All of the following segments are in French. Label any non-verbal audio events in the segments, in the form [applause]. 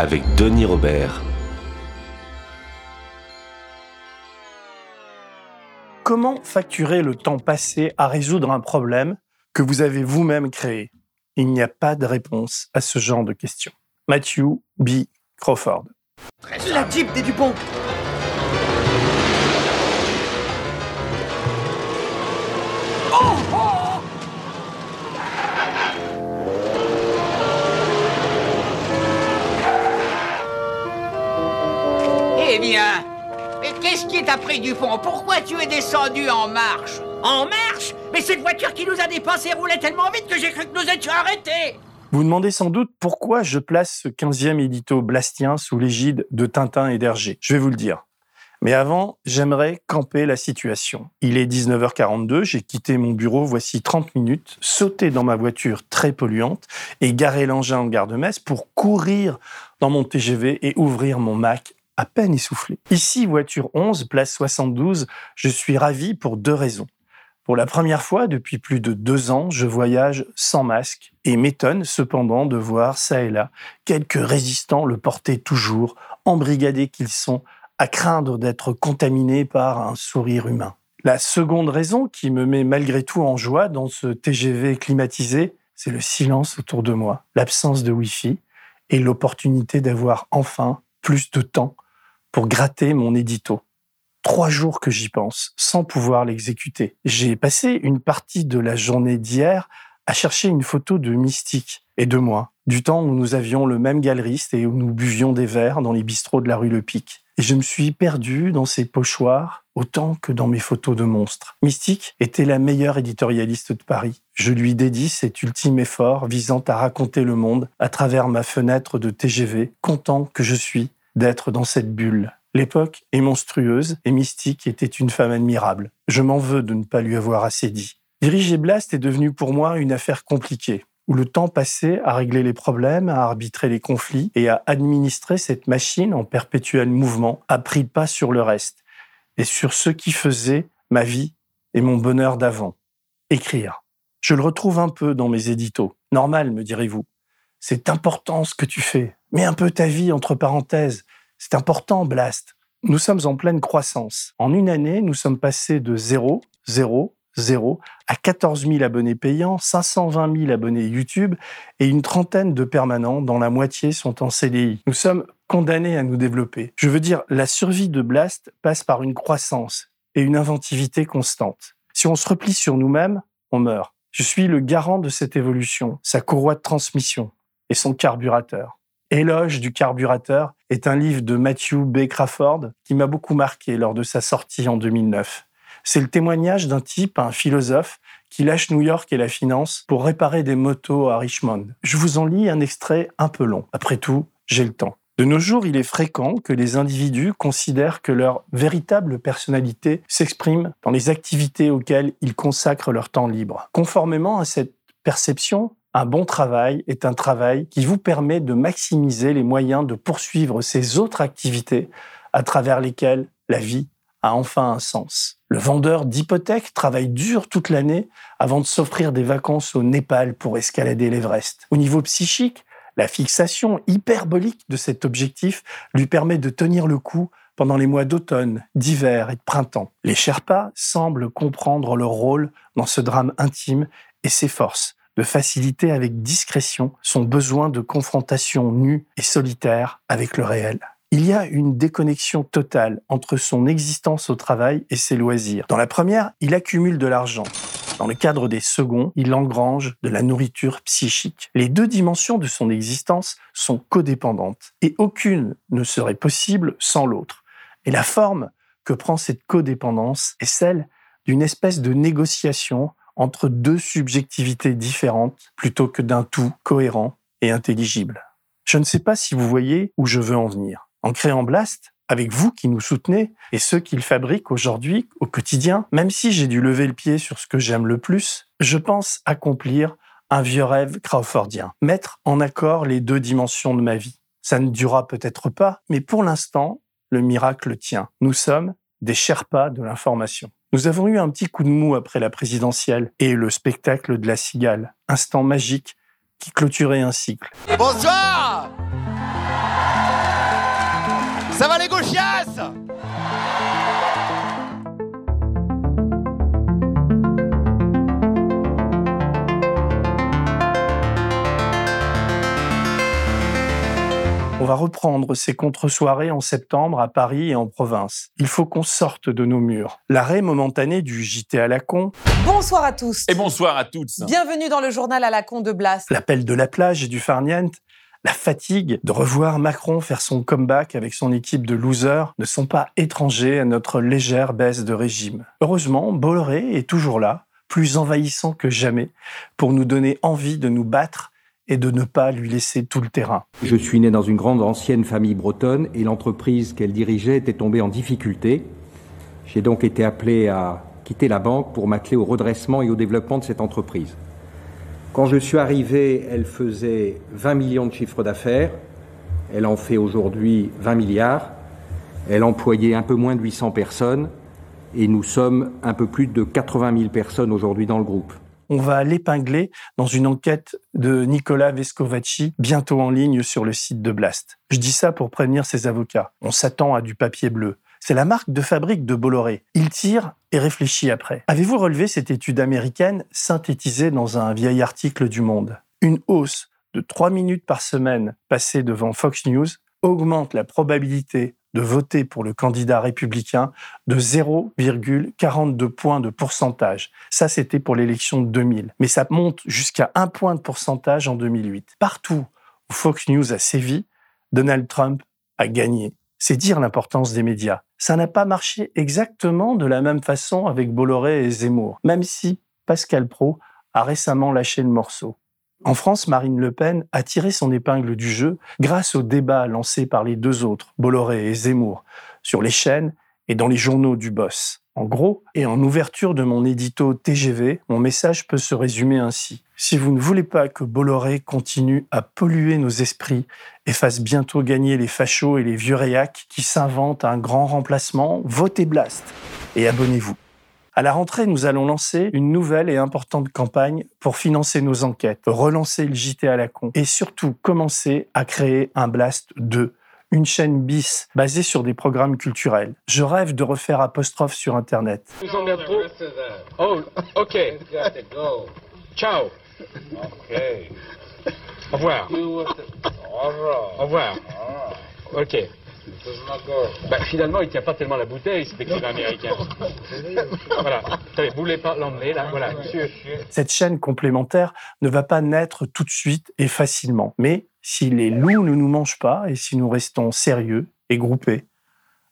avec Denis Robert. Comment facturer le temps passé à résoudre un problème que vous avez vous-même créé? Il n'y a pas de réponse à ce genre de questions. Matthew B. Crawford. La Jeep des Dupont Eh bien, mais qu'est-ce qui t'a pris du fond? Pourquoi tu es descendu en marche? En marche? Mais cette voiture qui nous a dépassé roulait tellement vite que j'ai cru que nous étions arrêtés Vous demandez sans doute pourquoi je place ce 15e édito blastien sous l'égide de Tintin et d'Hergé. Je vais vous le dire. Mais avant, j'aimerais camper la situation. Il est 19h42, j'ai quitté mon bureau voici 30 minutes, sauté dans ma voiture très polluante et garé l'engin en garde-messe pour courir dans mon TGV et ouvrir mon Mac à peine essoufflé. Ici, voiture 11, place 72, je suis ravi pour deux raisons. Pour la première fois depuis plus de deux ans, je voyage sans masque et m'étonne cependant de voir ça et là quelques résistants le porter toujours, embrigadés qu'ils sont, à craindre d'être contaminés par un sourire humain. La seconde raison qui me met malgré tout en joie dans ce TGV climatisé, c'est le silence autour de moi, l'absence de Wi-Fi et l'opportunité d'avoir enfin plus de temps pour gratter mon édito. Trois jours que j'y pense, sans pouvoir l'exécuter. J'ai passé une partie de la journée d'hier à chercher une photo de Mystique et de moi, du temps où nous avions le même galeriste et où nous buvions des verres dans les bistrots de la rue Le Pic. Et je me suis perdu dans ces pochoirs autant que dans mes photos de monstres. Mystique était la meilleure éditorialiste de Paris. Je lui dédie cet ultime effort visant à raconter le monde à travers ma fenêtre de TGV, content que je suis d'être dans cette bulle. L'époque est monstrueuse et Mystique était une femme admirable. Je m'en veux de ne pas lui avoir assez dit. Diriger Blast est devenu pour moi une affaire compliquée, où le temps passé à régler les problèmes, à arbitrer les conflits et à administrer cette machine en perpétuel mouvement a pris pas sur le reste et sur ce qui faisait ma vie et mon bonheur d'avant. Écrire. Je le retrouve un peu dans mes éditos. Normal, me direz-vous. C'est important ce que tu fais. Mets un peu ta vie entre parenthèses. C'est important, Blast. Nous sommes en pleine croissance. En une année, nous sommes passés de 0, 0, 0 à 14 000 abonnés payants, 520 000 abonnés YouTube et une trentaine de permanents dont la moitié sont en CDI. Nous sommes condamnés à nous développer. Je veux dire, la survie de Blast passe par une croissance et une inventivité constante. Si on se replie sur nous-mêmes, on meurt. Je suis le garant de cette évolution, sa courroie de transmission et son carburateur. Éloge du carburateur est un livre de Matthew B. Crawford qui m'a beaucoup marqué lors de sa sortie en 2009. C'est le témoignage d'un type, un philosophe, qui lâche New York et la finance pour réparer des motos à Richmond. Je vous en lis un extrait un peu long. Après tout, j'ai le temps. De nos jours, il est fréquent que les individus considèrent que leur véritable personnalité s'exprime dans les activités auxquelles ils consacrent leur temps libre. Conformément à cette perception, un bon travail est un travail qui vous permet de maximiser les moyens de poursuivre ces autres activités à travers lesquelles la vie a enfin un sens. Le vendeur d'hypothèques travaille dur toute l'année avant de s'offrir des vacances au Népal pour escalader l'Everest. Au niveau psychique, la fixation hyperbolique de cet objectif lui permet de tenir le coup pendant les mois d'automne, d'hiver et de printemps. Les Sherpas semblent comprendre leur rôle dans ce drame intime et s'efforcent de faciliter avec discrétion son besoin de confrontation nue et solitaire avec le réel. Il y a une déconnexion totale entre son existence au travail et ses loisirs. Dans la première, il accumule de l'argent. Dans le cadre des seconds, il engrange de la nourriture psychique. Les deux dimensions de son existence sont codépendantes et aucune ne serait possible sans l'autre. Et la forme que prend cette codépendance est celle d'une espèce de négociation entre deux subjectivités différentes plutôt que d'un tout cohérent et intelligible. Je ne sais pas si vous voyez où je veux en venir. En créant Blast, avec vous qui nous soutenez et ceux qui le fabriquent aujourd'hui au quotidien, même si j'ai dû lever le pied sur ce que j'aime le plus, je pense accomplir un vieux rêve crawfordien, mettre en accord les deux dimensions de ma vie. Ça ne durera peut-être pas, mais pour l'instant, le miracle tient. Nous sommes des Sherpas de l'information. Nous avons eu un petit coup de mou après la présidentielle et le spectacle de la cigale, instant magique qui clôturait un cycle. Bonsoir va reprendre ces contre-soirées en septembre à Paris et en province. Il faut qu'on sorte de nos murs. L'arrêt momentané du JT à la con, Bonsoir à tous. Et bonsoir à toutes. Bienvenue dans le journal à la con de Blast. l'appel de la plage et du farniente, la fatigue de revoir Macron faire son comeback avec son équipe de losers ne sont pas étrangers à notre légère baisse de régime. Heureusement, Bolloré est toujours là, plus envahissant que jamais, pour nous donner envie de nous battre et de ne pas lui laisser tout le terrain. Je suis né dans une grande ancienne famille bretonne et l'entreprise qu'elle dirigeait était tombée en difficulté. J'ai donc été appelé à quitter la banque pour m'atteler au redressement et au développement de cette entreprise. Quand je suis arrivé, elle faisait 20 millions de chiffres d'affaires. Elle en fait aujourd'hui 20 milliards. Elle employait un peu moins de 800 personnes et nous sommes un peu plus de 80 000 personnes aujourd'hui dans le groupe. On va l'épingler dans une enquête de Nicolas Vescovacci, bientôt en ligne sur le site de Blast. Je dis ça pour prévenir ses avocats. On s'attend à du papier bleu. C'est la marque de fabrique de Bolloré. Il tire et réfléchit après. Avez-vous relevé cette étude américaine synthétisée dans un vieil article du Monde? Une hausse de 3 minutes par semaine passée devant Fox News augmente la probabilité de voter pour le candidat républicain de 0,42 points de pourcentage. Ça, c'était pour l'élection de 2000. Mais ça monte jusqu'à 1 point de pourcentage en 2008. Partout où Fox News a sévi, Donald Trump a gagné. C'est dire l'importance des médias. Ça n'a pas marché exactement de la même façon avec Bolloré et Zemmour, même si Pascal Pro a récemment lâché le morceau. En France, Marine Le Pen a tiré son épingle du jeu grâce au débat lancé par les deux autres, Bolloré et Zemmour, sur les chaînes et dans les journaux du boss. En gros, et en ouverture de mon édito TGV, mon message peut se résumer ainsi. Si vous ne voulez pas que Bolloré continue à polluer nos esprits et fasse bientôt gagner les fachos et les vieux réacs qui s'inventent un grand remplacement, votez Blast et abonnez-vous. À la rentrée, nous allons lancer une nouvelle et importante campagne pour financer nos enquêtes, relancer le JT à la con et surtout commencer à créer un Blast 2, une chaîne bis basée sur des programmes culturels. Je rêve de refaire apostrophe sur Internet. Oh, ok. Ciao. Au revoir. Au revoir. Ok. Bah, finalement, il tient pas tellement la bouteille, cet écrivain américain. voilà. Vous voulez pas l'emmener, là? Voilà, monsieur. Cette chaîne complémentaire ne va pas naître tout de suite et facilement. Mais si les loups ne nous mangent pas et si nous restons sérieux et groupés,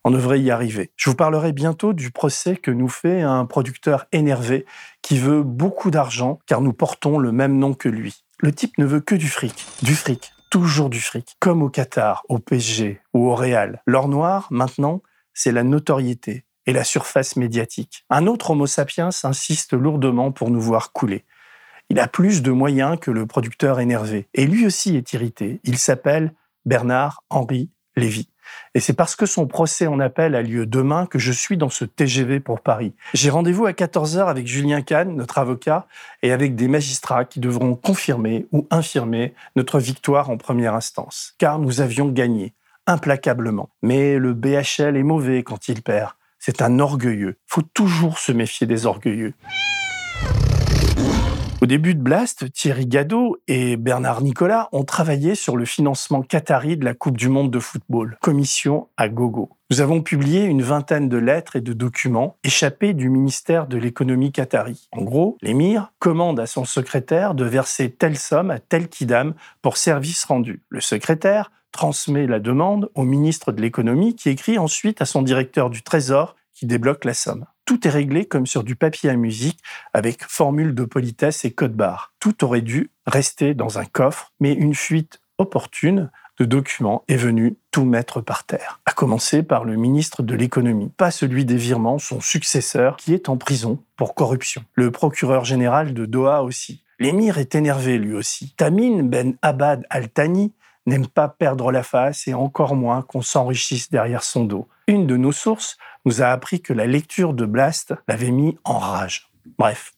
on devrait y arriver. Je vous parlerai bientôt du procès que nous fait un producteur énervé qui veut beaucoup d'argent car nous portons le même nom que lui. Le type ne veut que du fric, du fric, toujours du fric, comme au Qatar, au PSG ou au Real. L'or noir, maintenant, c'est la notoriété et la surface médiatique. Un autre Homo sapiens insiste lourdement pour nous voir couler. Il a plus de moyens que le producteur énervé. Et lui aussi est irrité. Il s'appelle Bernard Henri Lévy. Et c'est parce que son procès en appel a lieu demain que je suis dans ce TGV pour Paris. J'ai rendez-vous à 14h avec Julien Kahn, notre avocat, et avec des magistrats qui devront confirmer ou infirmer notre victoire en première instance. Car nous avions gagné, implacablement. Mais le BHL est mauvais quand il perd. C'est un orgueilleux. Faut toujours se méfier des orgueilleux. Au début de Blast, Thierry Gadot et Bernard Nicolas ont travaillé sur le financement qatari de la Coupe du Monde de football, commission à gogo. Nous avons publié une vingtaine de lettres et de documents échappés du ministère de l'économie qatari. En gros, l'émir commande à son secrétaire de verser telle somme à tel kidam pour service rendu. Le secrétaire transmet la demande au ministre de l'économie qui écrit ensuite à son directeur du Trésor qui débloque la somme. Tout est réglé comme sur du papier à musique avec formule de politesse et code barre. Tout aurait dû rester dans un coffre, mais une fuite opportune de documents est venu tout mettre par terre. À commencer par le ministre de l'économie, pas celui des virements, son successeur, qui est en prison pour corruption. Le procureur général de Doha aussi. L'émir est énervé lui aussi. Tamim Ben Abad Al-Thani n'aime pas perdre la face et encore moins qu'on s'enrichisse derrière son dos. Une de nos sources nous a appris que la lecture de Blast l'avait mis en rage. Bref,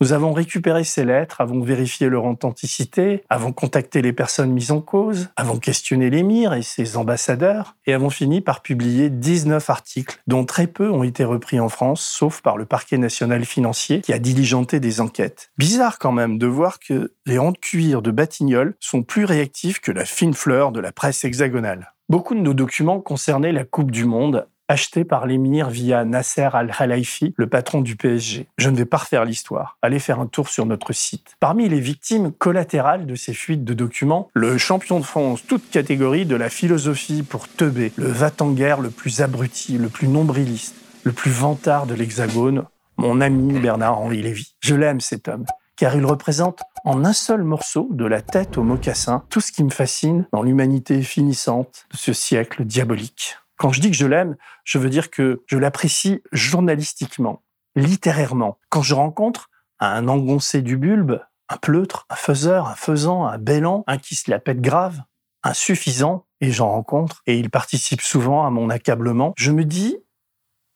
nous avons récupéré ces lettres, avons vérifié leur authenticité, avons contacté les personnes mises en cause, avons questionné l'émir et ses ambassadeurs, et avons fini par publier 19 articles, dont très peu ont été repris en France, sauf par le parquet national financier qui a diligenté des enquêtes. Bizarre quand même de voir que les ronds de cuir de Batignolles sont plus réactifs que la fine fleur de la presse hexagonale. Beaucoup de nos documents concernaient la Coupe du Monde acheté par l'émir via Nasser Al-Khelaifi, le patron du PSG. Je ne vais pas refaire l'histoire. Allez faire un tour sur notre site. Parmi les victimes collatérales de ces fuites de documents, le champion de France, toute catégorie de la philosophie pour teubé, le va-t-en-guerre le plus abruti, le plus nombriliste, le plus vantard de l'Hexagone, mon ami Bernard-Henri Lévy. Je l'aime cet homme car il représente en un seul morceau, de la tête au mocassin, tout ce qui me fascine dans l'humanité finissante de ce siècle diabolique. Quand je dis que je l'aime, je veux dire que je l'apprécie journalistiquement, littérairement. Quand je rencontre un engoncé du bulbe, un pleutre, un faiseur, un faisant, un bélan, un qui se la pète grave, un suffisant, et j'en rencontre, et il participe souvent à mon accablement, je me dis,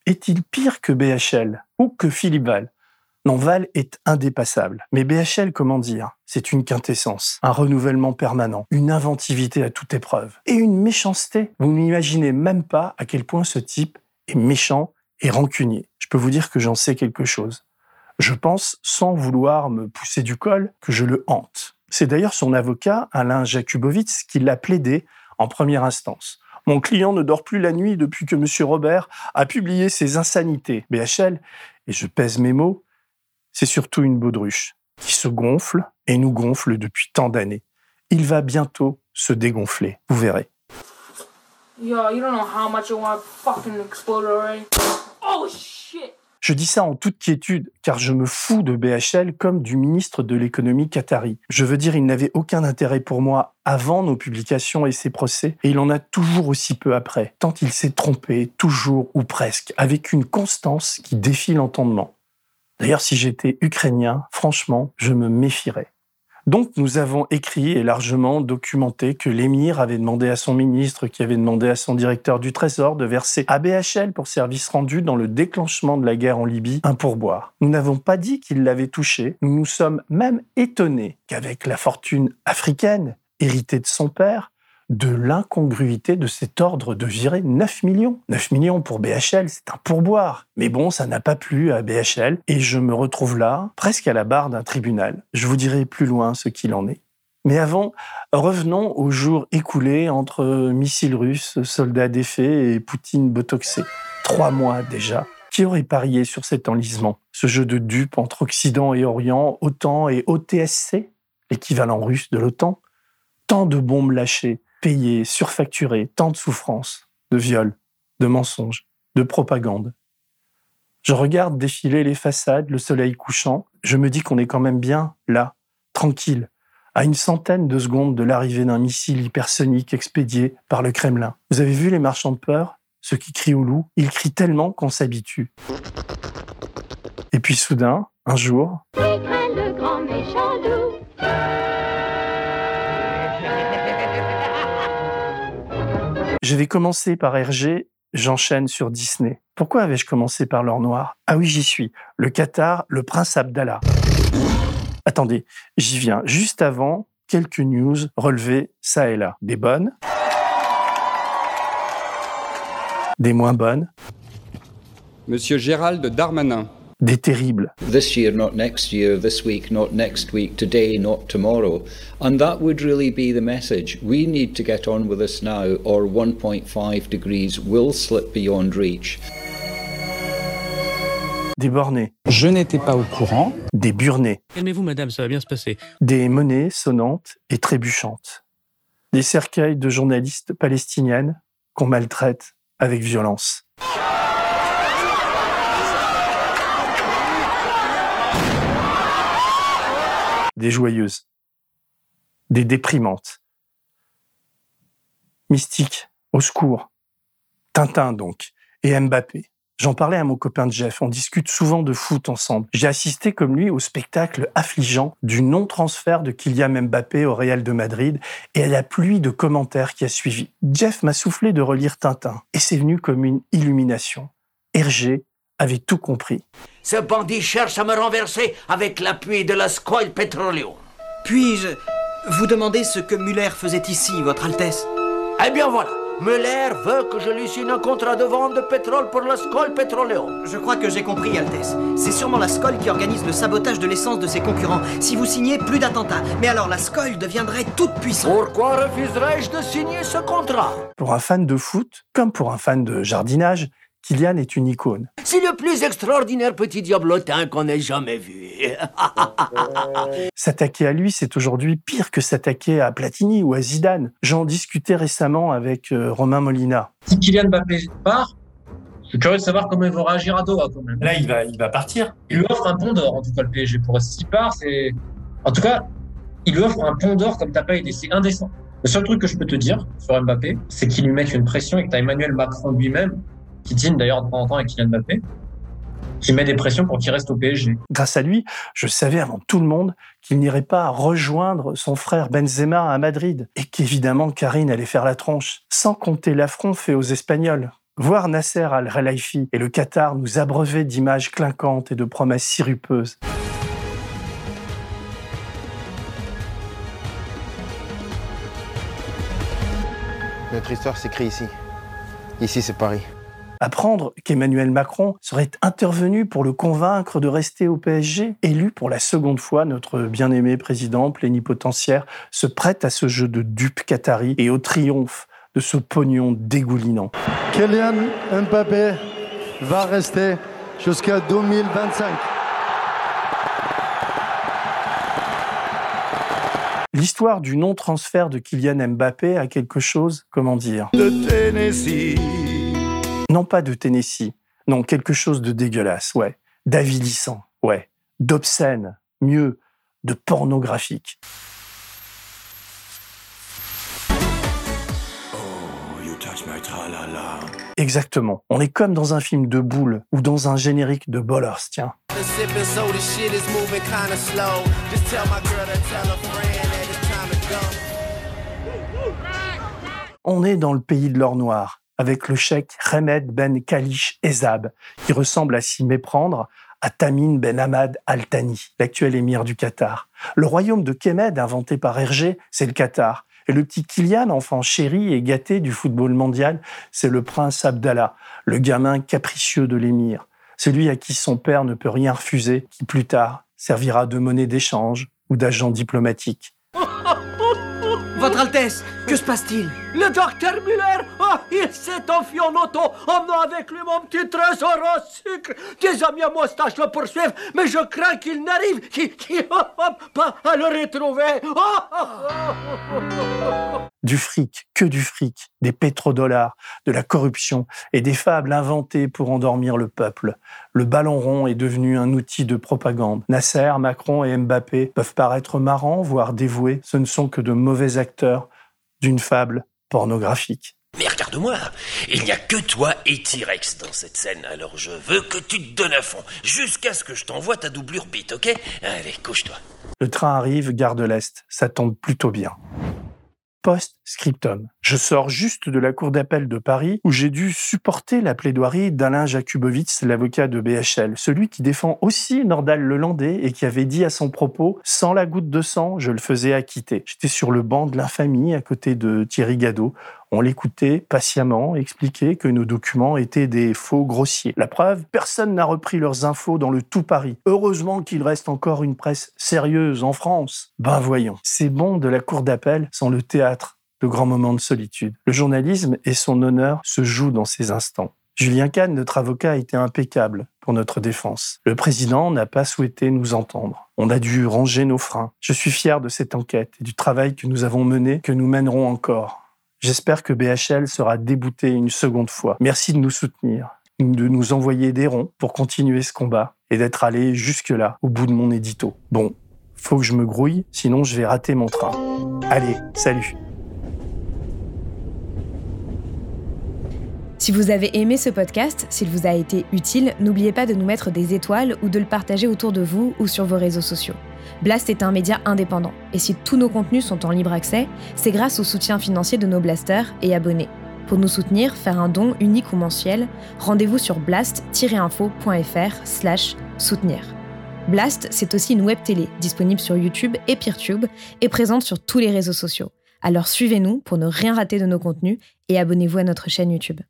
est-il pire que BHL ou que Philippe Val? Non, Val est indépassable. Mais BHL, comment dire? C'est une quintessence, un renouvellement permanent, une inventivité à toute épreuve et une méchanceté. Vous n'imaginez même pas à quel point ce type est méchant et rancunier. Je peux vous dire que j'en sais quelque chose. Je pense, sans vouloir me pousser du col, que je le hante. C'est d'ailleurs son avocat, Alain Jakubowicz, qui l'a plaidé en première instance. Mon client ne dort plus la nuit depuis que M. Robert a publié ses insanités. BHL, et je pèse mes mots, c'est surtout une baudruche qui se gonfle et nous gonfle depuis tant d'années. Il va bientôt se dégonfler, vous verrez. Oh! Je dis ça en toute quiétude, car je me fous de BHL comme du ministre de l'économie qatari. Je veux dire, il n'avait aucun intérêt pour moi avant nos publications et ses procès, et il en a toujours aussi peu après, tant il s'est trompé, toujours ou presque, avec une constance qui défie l'entendement. D'ailleurs, si j'étais ukrainien, franchement, je me méfierais. Donc nous avons écrit et largement documenté que l'émir avait demandé à son ministre, qui avait demandé à son directeur du Trésor de verser à BHL pour service rendu dans le déclenchement de la guerre en Libye un pourboire. Nous n'avons pas dit qu'il l'avait touché, nous nous sommes même étonnés qu'avec la fortune africaine héritée de son père, de l'incongruité de cet ordre de virer 9 millions. 9 millions pour BHL, c'est un pourboire. Mais bon, ça n'a pas plu à BHL et je me retrouve là, presque à la barre d'un tribunal. Je vous dirai plus loin ce qu'il en est. Mais avant, revenons aux jours écoulés entre missiles russes, soldats défaits et Poutine botoxé. Trois mois déjà. Qui aurait parié sur cet enlisement? Ce jeu de dupes entre Occident et Orient, OTAN et OTSC, l'équivalent russe de l'OTAN? Tant de bombes lâchées, payé, surfacturé, tant de souffrances, de viols, de mensonges, de propagande. Je regarde défiler les façades, le soleil couchant, je me dis qu'on est quand même bien là, tranquille, à une centaine de secondes de l'arrivée d'un missile hypersonique expédié par le Kremlin. Vous avez vu les marchands de peur Ceux qui crient au loup? Ils crient tellement qu'on s'habitue. Et puis soudain, un jour... Je vais commencer par RG, j'enchaîne sur Disney. Pourquoi avais-je commencé par l'or noir? Ah oui, j'y suis. Le Qatar, le prince Abdallah. Attendez, j'y viens. Juste avant, quelques news relevées ça et là. Des bonnes, des moins bonnes. Monsieur Gérald Darmanin, des terribles. This year, not next year, this week, not next week, today, not tomorrow. And that would really be the message. We need to get on with this now, or 1.5 degrees will slip beyond reach. Des bornés. Je n'étais pas au courant. Des burnés. Calmez-vous, madame, ça va bien se passer. Des monnaies sonnantes et trébuchantes. Des cercueils de journalistes palestiniennes qu'on maltraite avec violence. Des joyeuses, des déprimantes, Mystique, au secours. Tintin donc, et Mbappé. J'en parlais à mon copain Jeff, on discute souvent de foot ensemble. J'ai assisté comme lui au spectacle affligeant du non-transfert de Kylian Mbappé au Real de Madrid et à la pluie de commentaires qui a suivi. Jeff m'a soufflé de relire Tintin et c'est venu comme une illumination. Hergé avait tout compris. Ce bandit cherche à me renverser avec l'appui de la Scoil Petroleum. Puis-je vous demander ce que Muller faisait ici, Votre Altesse? Eh bien voilà, Muller veut que je lui signe un contrat de vente de pétrole pour la Scoil Petroleum. Je crois que j'ai compris, Altesse. C'est sûrement la Scoil qui organise le sabotage de l'essence de ses concurrents. Si vous signez, plus d'attentats. Mais alors la Scoil deviendrait toute puissante. Pourquoi refuserais-je de signer ce contrat? Pour un fan de foot, comme pour un fan de jardinage, Kylian est une icône. C'est le plus extraordinaire petit diablotin qu'on ait jamais vu. [laughs] S'attaquer à lui, c'est aujourd'hui pire que s'attaquer à Platini ou à Zidane. J'en discutais récemment avec euh, Romain Molina. Si Kylian Mbappé part, je suis curieux de savoir comment il va réagir à Doha quand même. Là, il va, il va partir. Il lui offre un pont d'or, en tout cas, le PSG. Pour s'il part, c'est. En tout cas, il lui offre un pont d'or comme t'as pas idée. C'est indécent. Le seul truc que je peux te dire sur Mbappé, c'est qu'il lui met une pression et que t'as Emmanuel Macron lui-même qui dîne d'ailleurs de temps en temps avec Kylian Mbappé, qui met des pressions pour qu'il reste au PSG. Grâce à lui, je savais avant tout le monde qu'il n'irait pas rejoindre son frère Benzema à Madrid et qu'évidemment Karine allait faire la tronche, sans compter l'affront fait aux Espagnols. Voir Nasser al-Khelaifi et le Qatar nous abreuver d'images clinquantes et de promesses sirupeuses. Notre histoire s'écrit ici. Ici, c'est Paris apprendre qu'Emmanuel Macron serait intervenu pour le convaincre de rester au PSG, élu pour la seconde fois, notre bien-aimé président plénipotentiaire se prête à ce jeu de dupe qatari et au triomphe de ce pognon dégoulinant. Kylian Mbappé va rester jusqu'à 2025. L'histoire du non-transfert de Kylian Mbappé a quelque chose, comment dire? De Tennessee non pas de Tennessee, non, quelque chose de dégueulasse, ouais, d'avilissant, ouais, d'obscène, mieux, de pornographique. Exactement. On est comme dans un film de boules ou dans un générique de Ballers, tiens. On est dans le pays de l'or noir, avec le cheikh Remed Ben Kalish Ezab, qui ressemble à s'y méprendre à Tamim Ben Ahmad Al Thani, l'actuel émir du Qatar. Le royaume de Kemed, inventé par Hergé, c'est le Qatar. Et le petit Kylian, enfant chéri et gâté du football mondial, c'est le prince Abdallah, le gamin capricieux de l'émir, celui à qui son père ne peut rien refuser, qui plus tard servira de monnaie d'échange ou d'agent diplomatique. Votre Altesse, que se passe-t-il? Le docteur Muller, oh, il s'est enfui en auto, emmenant avec lui mon petit trésor au sucre. Des amis à moustache le poursuivent, mais je crains qu'il n'arrive qu'il, pas à le retrouver. du fric, que du fric, des pétrodollars, de la corruption et des fables inventées pour endormir le peuple. Le ballon rond est devenu un outil de propagande. Nasser, Macron et Mbappé peuvent paraître marrants, voire dévoués. Ce ne sont que de mauvais acteurs d'une fable pornographique. Mais regarde-moi, il n'y a que toi et T-Rex dans cette scène, alors je veux que tu te donnes à fond, jusqu'à ce que je t'envoie ta doublure bite, ok? Allez, couche-toi. Le train arrive, gare de l'Est, ça tombe plutôt bien post-scriptum. Je sors juste de la cour d'appel de Paris où j'ai dû supporter la plaidoirie d'Alain Jakubowicz, l'avocat de BHL, celui qui défend aussi Nordal Lelandais et qui avait dit à son propos « Sans la goutte de sang, je le faisais acquitter ». J'étais sur le banc de l'infamie à côté de Thierry Gadot. On l'écoutait patiemment expliquer que nos documents étaient des faux grossiers. La preuve, personne n'a repris leurs infos dans le tout Paris. Heureusement qu'il reste encore une presse sérieuse en France. Ben voyons, ces bons de la cour d'appel sont le théâtre de grands moments de solitude. Le journalisme et son honneur se jouent dans ces instants. Julien Kahn, notre avocat, a été impeccable pour notre défense. Le président n'a pas souhaité nous entendre. On a dû ranger nos freins. Je suis fier de cette enquête et du travail que nous avons mené, que nous mènerons encore. J'espère que BHL sera débouté une seconde fois. Merci de nous soutenir, de nous envoyer des ronds pour continuer ce combat et d'être allé jusque-là, au bout de mon édito. Bon, faut que je me grouille, sinon je vais rater mon train. Allez, salut Si vous avez aimé ce podcast, s'il vous a été utile, n'oubliez pas de nous mettre des étoiles ou de le partager autour de vous ou sur vos réseaux sociaux. Blast est un média indépendant, et si tous nos contenus sont en libre accès, c'est grâce au soutien financier de nos blasters et abonnés. Pour nous soutenir, faire un don unique ou mensuel, rendez-vous sur blast-info.fr slash soutenir. Blast, c'est aussi une web télé disponible sur YouTube et Peertube et présente sur tous les réseaux sociaux. Alors suivez-nous pour ne rien rater de nos contenus et abonnez-vous à notre chaîne YouTube.